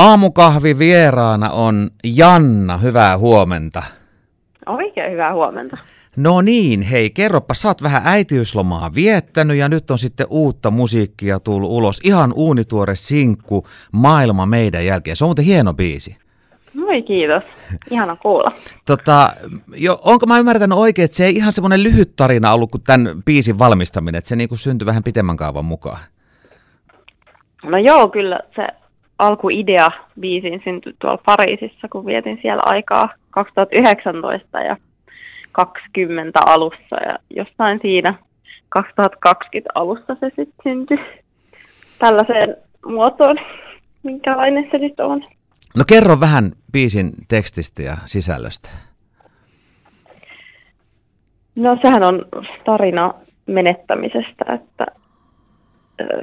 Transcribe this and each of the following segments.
Aamukahvi vieraana on Janna, hyvää huomenta. Oikein hyvää huomenta. No niin, hei, kerropa, sä oot vähän äitiyslomaa viettänyt ja nyt on sitten uutta musiikkia tullut ulos. Ihan uunituore sinkku Maailma meidän jälkeen. Se on muuten hieno biisi. Moi kiitos, ihana kuulla. Tota, jo, onko mä ymmärtänyt oikein, että se ei ihan semmoinen lyhyt tarina ollut kuin tämän biisin valmistaminen, että se niinku syntyi vähän pitemmän kaavan mukaan? No joo, kyllä se alkuidea biisiin syntyi tuolla Pariisissa, kun vietin siellä aikaa 2019 ja 20 alussa ja jostain siinä 2020 alussa se sitten syntyi tällaiseen muotoon, minkälainen se nyt on. No kerro vähän biisin tekstistä ja sisällöstä. No sehän on tarina menettämisestä, että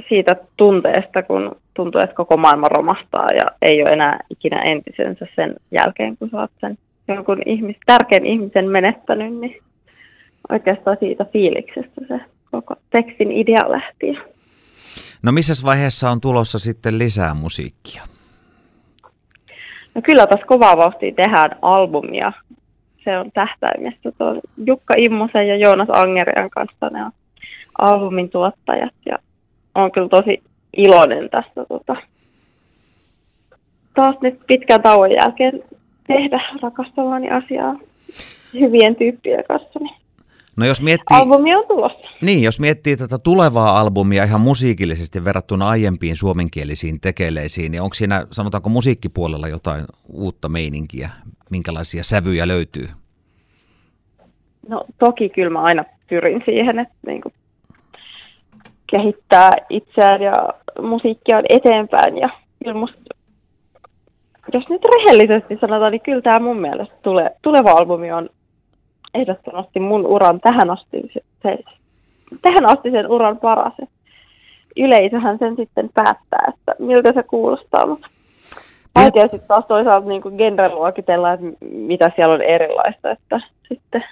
siitä tunteesta, kun tuntuu, että koko maailma romahtaa ja ei ole enää ikinä entisensä sen jälkeen, kun sä oot sen jonkun ihmis, tärkeän ihmisen menettänyt, niin oikeastaan siitä fiiliksestä se koko tekstin idea lähti. No missä vaiheessa on tulossa sitten lisää musiikkia? No kyllä tässä kovaa vauhtia tehdään albumia. Se on tähtäimessä tuon Jukka Immosen ja Joonas Angerian kanssa. Ne on albumin tuottajat ja on kyllä tosi iloinen tästä tota, taas nyt pitkän tauon jälkeen tehdä rakastamani asiaa hyvien tyyppien kanssa. Niin No jos miettii, Albumi on tulossa. Niin, jos miettii tätä tulevaa albumia ihan musiikillisesti verrattuna aiempiin suomenkielisiin tekeleisiin, niin onko siinä, sanotaanko musiikkipuolella jotain uutta meininkiä? Minkälaisia sävyjä löytyy? No toki kyllä mä aina pyrin siihen, että niin kehittää itseään ja musiikkia eteenpäin. Ja kyllä musta, jos nyt rehellisesti sanotaan, niin kyllä tämä mun mielestä tule, tuleva albumi on ehdottomasti mun uran tähän asti, se, se, tähän asti sen uran paras. Yleisöhän sen sitten päättää, että miltä se kuulostaa, mutta vaikea sitten taas toisaalta niin genreluokitella, että mitä siellä on erilaista, että sitten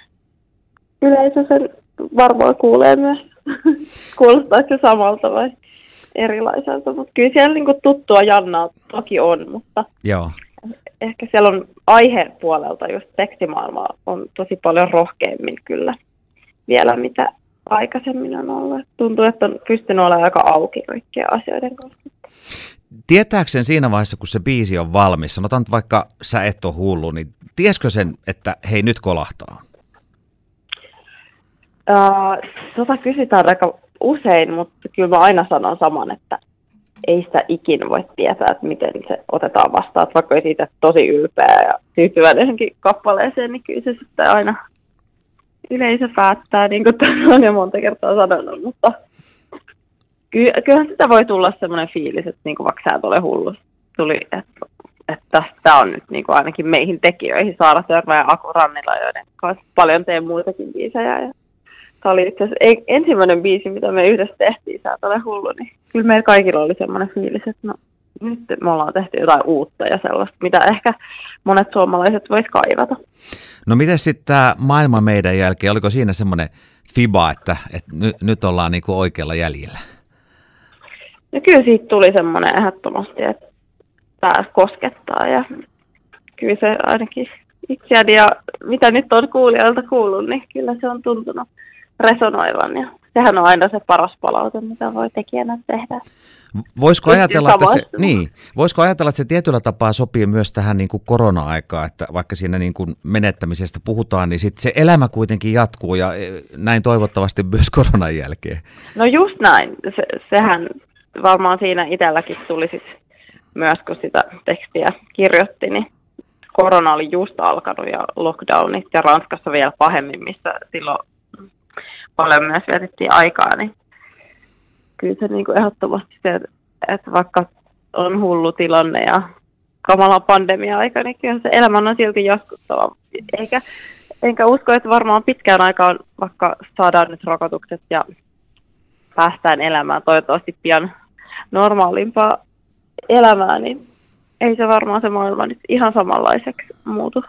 yleisö sen varmaan kuulee myös. Kuulostaako se samalta vai erilaiselta, mutta kyllä siellä niin tuttua Jannaa toki on, mutta Joo ehkä siellä on aihepuolelta just tekstimaailma on tosi paljon rohkeammin kyllä vielä mitä aikaisemmin on ollut. Tuntuu, että on pystynyt olemaan aika auki kaikkien asioiden kanssa. Tietääkö sen siinä vaiheessa, kun se biisi on valmis, sanotaan että vaikka sä et ole hullu, niin tieskö sen, että hei nyt kolahtaa? Uh, tota kysytään aika usein, mutta kyllä mä aina sanon saman, että ei sitä ikinä voi tietää, että miten se otetaan vastaan. Että vaikka siitä tosi ylpeä ja tyytyväinen johonkin kappaleeseen, niin kyllä se sitten aina yleisö päättää, niin kuin tässä on jo monta kertaa sanonut, mutta kyllähän sitä voi tulla semmoinen fiilis, että niin kuin vaikka sä ole hullu, tuli, että, että tämä on nyt niin kuin ainakin meihin tekijöihin, Törmä ja Aku Rannila, joiden kanssa paljon teen muitakin biisejä. Ja Tämä oli itse asiassa ensimmäinen biisi, mitä me yhdessä tehtiin, sä ole hullu, niin kyllä meillä kaikilla oli semmoinen fiilis, että no, nyt me ollaan tehty jotain uutta ja sellaista, mitä ehkä monet suomalaiset vois kaivata. No miten sitten tämä maailma meidän jälkeen, oliko siinä semmoinen fiba, että, että ny, nyt ollaan niinku oikealla jäljellä? No kyllä siitä tuli semmoinen ehdottomasti, että tämä koskettaa ja kyllä se ainakin itseäni ja mitä nyt on kuulijoilta kuullut, niin kyllä se on tuntunut resonoivan ja sehän on aina se paras palaute, mitä voi tekijänä tehdä. Voisiko ajatella, että se, niin, voisiko ajatella, että se tietyllä tapaa sopii myös tähän niin kuin korona-aikaan, että vaikka siinä niin kuin menettämisestä puhutaan, niin sit se elämä kuitenkin jatkuu ja e, näin toivottavasti myös koronan jälkeen. No just näin. Se, sehän varmaan siinä itselläkin tuli sit myös, kun sitä tekstiä kirjoitti, niin korona oli just alkanut ja lockdownit ja Ranskassa vielä pahemmin, missä silloin paljon myös vietettiin aikaa, niin kyllä se niin kuin ehdottomasti se, että vaikka on hullu tilanne ja kamala pandemia-aika, niin kyllä se elämä on silti jatkuttava. Eikä, enkä usko, että varmaan pitkään aikaan, vaikka saadaan nyt rokotukset ja päästään elämään toivottavasti pian normaalimpaa elämää, niin ei se varmaan se maailma nyt ihan samanlaiseksi muutu.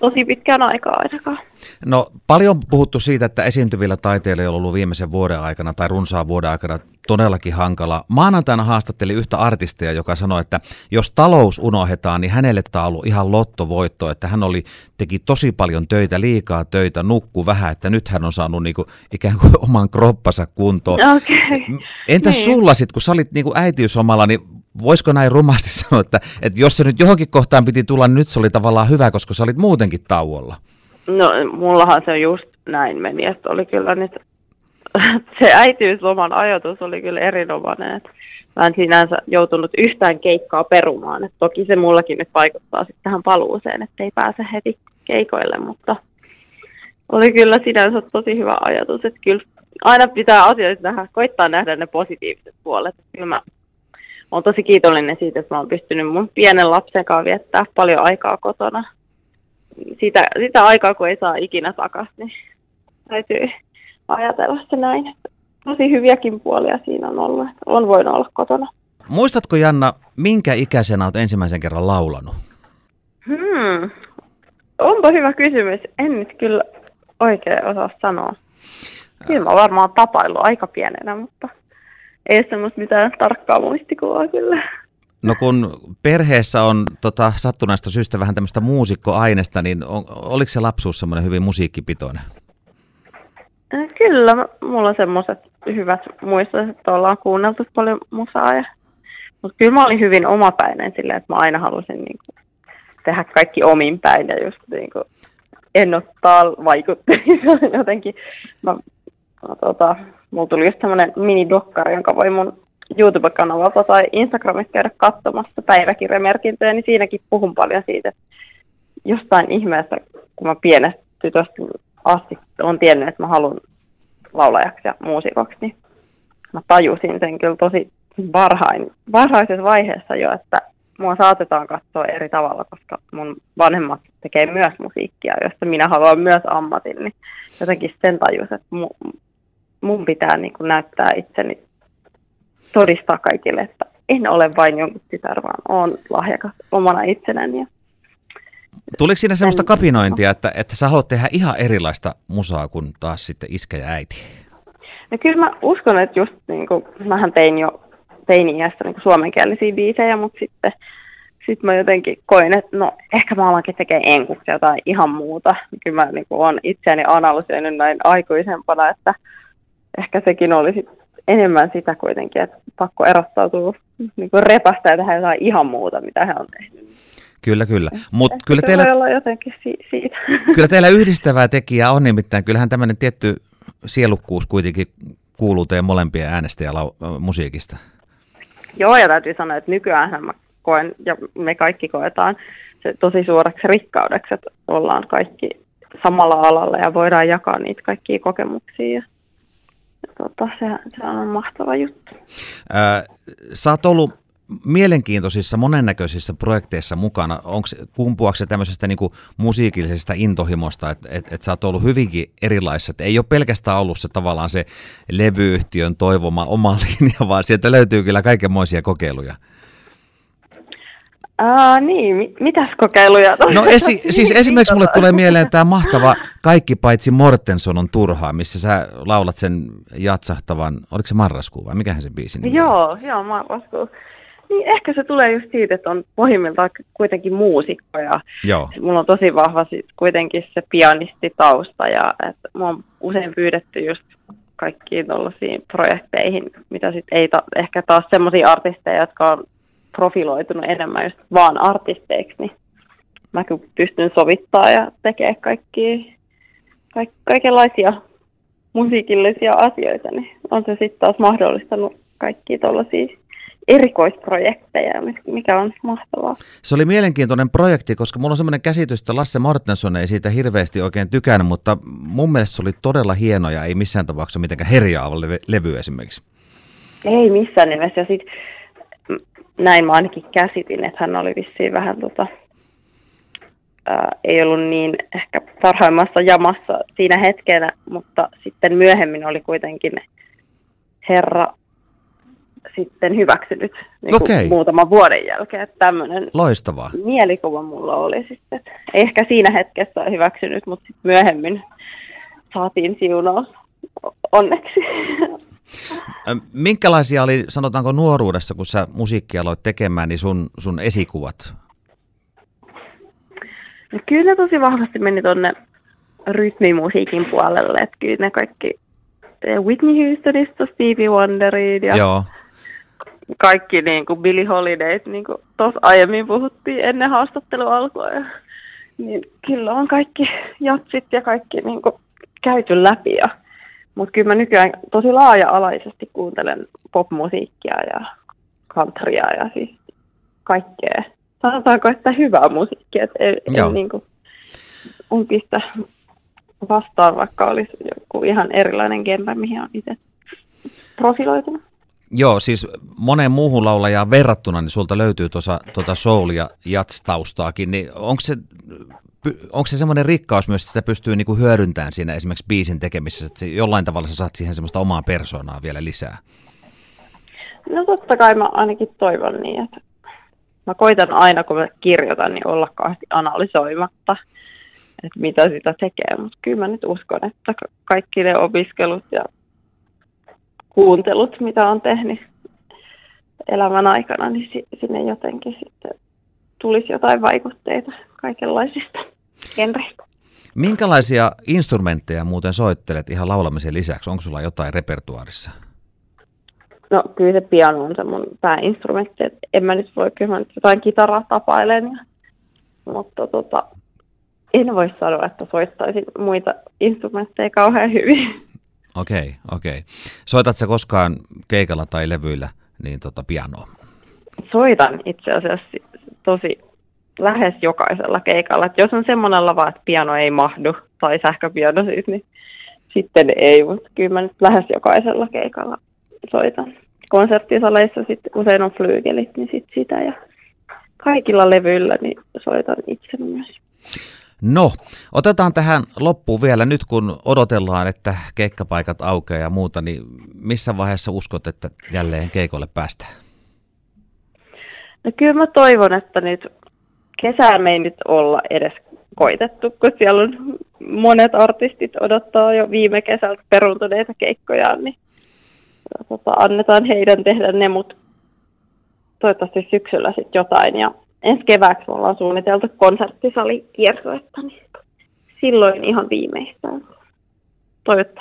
Tosi pitkään aikaa ainakaan. No paljon puhuttu siitä, että esiintyvillä taiteilijoilla on ollut viimeisen vuoden aikana tai runsaan vuoden aikana todellakin hankala. Maanantaina haastattelin yhtä artistia, joka sanoi, että jos talous unohdetaan, niin hänelle tämä on ollut ihan lottovoitto, että hän oli, teki tosi paljon töitä, liikaa töitä, nukku vähän, että nyt hän on saanut niinku ikään kuin oman kroppansa kuntoon. Okay. Entäs niin. sulla sitten, kun sä olit niinku äitiysomalla, niin voisiko näin rumasti sanoa, että, että jos se nyt johonkin kohtaan piti tulla, niin nyt se oli tavallaan hyvä, koska sä olit muutenkin tauolla? No, mullahan se just näin meni, että oli kyllä nyt, se äitiysloman ajatus oli kyllä erinomainen, että mä en sinänsä joutunut yhtään keikkaa perumaan, että toki se mullakin nyt vaikuttaa sitten tähän paluuseen, että ei pääse heti keikoille, mutta oli kyllä sinänsä tosi hyvä ajatus, että kyllä aina pitää asioita nähdä, koittaa nähdä ne positiiviset puolet. Kyllä mä olen tosi kiitollinen siitä, että mä oon pystynyt mun pienen lapsen kanssa viettää paljon aikaa kotona. Sitä, sitä aikaa, kun ei saa ikinä takaisin, niin täytyy ajatella se näin. Tosi hyviäkin puolia siinä on ollut, että on voinut olla kotona. Muistatko Janna, minkä ikäisenä olet ensimmäisen kerran laulanut? Hmm. Onpa hyvä kysymys. En nyt kyllä oikein osaa sanoa. Kyllä mä varmaan tapaillut aika pienenä, mutta ei semmoista mitään tarkkaa muistikuvaa kyllä. No kun perheessä on tota, sattuneesta syystä vähän tämmöistä muusikkoainesta, niin on, oliko se lapsuus semmoinen hyvin musiikkipitoinen? Äh, kyllä, mulla on semmoiset hyvät muistot, että ollaan kuunneltu paljon musaa. Ja... Mutta kyllä mä olin hyvin omapäinen silleen, että mä aina halusin niin kuin, tehdä kaikki omin päin ja just niin kuin, en ottaa vaikutteita jotenkin. Mä, mä, tota, mulla tuli just mini-dokkari, jonka voi mun YouTube-kanavalta tai Instagramista käydä katsomassa päiväkirjamerkintöjä, niin siinäkin puhun paljon siitä, jostain ihmeestä, kun mä pienestä tytöstä asti on tiennyt, että mä haluan laulajaksi ja muusikoksi, niin mä tajusin sen kyllä tosi varhain, varhaisessa vaiheessa jo, että mua saatetaan katsoa eri tavalla, koska mun vanhemmat tekee myös musiikkia, josta minä haluan myös ammatin, niin jotenkin sen tajus, että mun pitää niin kuin näyttää itseni, todistaa kaikille, että en ole vain jonkun tytär, vaan olen lahjakas omana itsenäni. Tuliko siinä semmoista kapinointia, että, että sä haluat tehdä ihan erilaista musaa kuin taas sitten iskä ja äiti? No kyllä mä uskon, että just niin kuin, mähän tein jo teini-iästä niin suomenkielisiä biisejä, mutta sitten sit mä jotenkin koin, että no ehkä mä alankin tekemään enkuksi jotain ihan muuta. Kyllä mä niin kuin, olen itseäni analysoinut näin aikuisempana, että ehkä sekin olisi enemmän sitä kuitenkin, että pakko erottautua niin kuin repästä ja tehdä jotain ihan muuta, mitä he on tehnyt. Kyllä, kyllä. Mut kyllä teillä, olla jotenkin si- siitä. Kyllä teillä yhdistävää tekijää on nimittäin. Kyllähän tämmöinen tietty sielukkuus kuitenkin kuuluu teidän molempien äänestä ja lau- musiikista. Joo, ja täytyy sanoa, että nykyään mä koen, ja me kaikki koetaan se tosi suureksi rikkaudeksi, että ollaan kaikki samalla alalla ja voidaan jakaa niitä kaikkia kokemuksia. Tota, se, se on mahtava juttu. Ää, sä oot ollut mielenkiintoisissa, monennäköisissä projekteissa mukana. Onko, kumpuako se tämmöisestä niin kuin musiikillisesta intohimosta, että et, et sä oot ollut hyvinkin erilaisissa, että ei ole pelkästään ollut se tavallaan se levyyhtiön toivoma oma linja, vaan sieltä löytyy kyllä kaikenmoisia kokeiluja. Aa, niin, mitäs kokeiluja? No esi- siis esimerkiksi mulle tulee mieleen tämä mahtava Kaikki paitsi Mortenson on turhaa, missä sä laulat sen jatsahtavan, oliko se marraskuu vai mikähän se biisi nimi Joo, joo, marraskuu. Niin ehkä se tulee just siitä, että on pohjimmiltaan kuitenkin muusikko ja Joo. mulla on tosi vahva sit kuitenkin se pianistitausta ja että mua on usein pyydetty just kaikkiin tuollaisiin projekteihin, mitä sitten ei ta- ehkä taas semmoisia artisteja, jotka on profiloitunut enemmän just vaan artisteiksi, niin mä kyllä pystyn sovittaa ja tekee kaikkia, kaik, kaikenlaisia musiikillisia asioita, niin on se sitten taas mahdollistanut kaikkia tuollaisia erikoisprojekteja, mikä on mahtavaa. Se oli mielenkiintoinen projekti, koska mulla on semmoinen käsitys, että Lasse Mortenson ei siitä hirveästi oikein tykännyt, mutta mun mielestä se oli todella hieno ja ei missään tapauksessa mitenkään herjaava levy, levy esimerkiksi. Ei missään nimessä. Ja sit, näin mä ainakin käsitin, että hän oli vissiin vähän tota, ää, ei ollut niin ehkä parhaimmassa jamassa siinä hetkenä, mutta sitten myöhemmin oli kuitenkin herra sitten hyväksynyt niin okay. muutaman vuoden jälkeen. Että tämmöinen Loistavaa. mielikuva mulla oli sitten. Ehkä siinä hetkessä hyväksynyt, mutta sitten myöhemmin saatiin siunaus onneksi. Minkälaisia oli, sanotaanko nuoruudessa, kun sä musiikkia aloit tekemään, niin sun, sun esikuvat? No kyllä tosi vahvasti meni tuonne rytmimusiikin puolelle, että kyllä ne kaikki Whitney Houstonista Stevie Wonderiin ja Joo. kaikki niin kuin Billie Holiday, niin kuin tuossa aiemmin puhuttiin ennen haastattelun alkua. Ja, niin kyllä on kaikki jatsit ja kaikki niin kuin käyty läpi. Ja, mutta kyllä mä nykyään tosi laaja-alaisesti kuuntelen popmusiikkia ja countrya ja siis kaikkea. Sanotaanko, että hyvää musiikkia, että ei, ei niin kuin, on pistä vastaan, vaikka olisi joku ihan erilainen kempä, mihin on itse profiloitunut. Joo, siis moneen muuhun laulajaan verrattuna, niin sulta löytyy tuossa tuota soul- ja jats-taustaakin, niin onko se, onko se semmoinen rikkaus myös, että sitä pystyy niinku hyödyntämään siinä esimerkiksi biisin tekemisessä, että jollain tavalla sä saat siihen semmoista omaa persoonaa vielä lisää? No totta kai mä ainakin toivon niin, että mä koitan aina, kun mä kirjoitan, niin olla kauheasti analysoimatta – että mitä sitä tekee. Mutta kyllä mä nyt uskon, että kaikki ne opiskelut ja kuuntelut, mitä on tehnyt elämän aikana, niin sinne jotenkin sitten tulisi jotain vaikutteita kaikenlaisista genreistä. Minkälaisia instrumentteja muuten soittelet ihan laulamisen lisäksi? Onko sulla jotain repertuarissa? No kyllä se piano on se mun pääinstrumentti. En mä nyt voi, kyllä mä nyt jotain kitaraa tapailen. Mutta tota, en voi sanoa, että soittaisin muita instrumentteja kauhean hyvin. Okei, okay, okei. Okay. Soitatko koskaan keikalla tai levyillä niin tota pianoa? Soitan itse asiassa tosi lähes jokaisella keikalla. Et jos on semmoinen lava, että piano ei mahdu, tai sähköpiano siis, niin sitten ei, mutta kyllä mä nyt lähes jokaisella keikalla soitan. Konserttisaleissa sitten usein on flyygelit, niin sit sitä ja kaikilla levyillä niin soitan itse myös. No, otetaan tähän loppuun vielä nyt, kun odotellaan, että keikkapaikat aukeaa ja muuta, niin missä vaiheessa uskot, että jälleen keikolle päästään? No kyllä mä toivon, että nyt kesää me ei nyt olla edes koitettu, kun siellä on monet artistit odottaa jo viime kesältä peruntuneita keikkoja, niin tota, annetaan heidän tehdä ne, mutta toivottavasti syksyllä sitten jotain ja ensi kevääksi me ollaan suunniteltu konserttisalikiertuetta, niin silloin ihan viimeistään. Toivottavasti.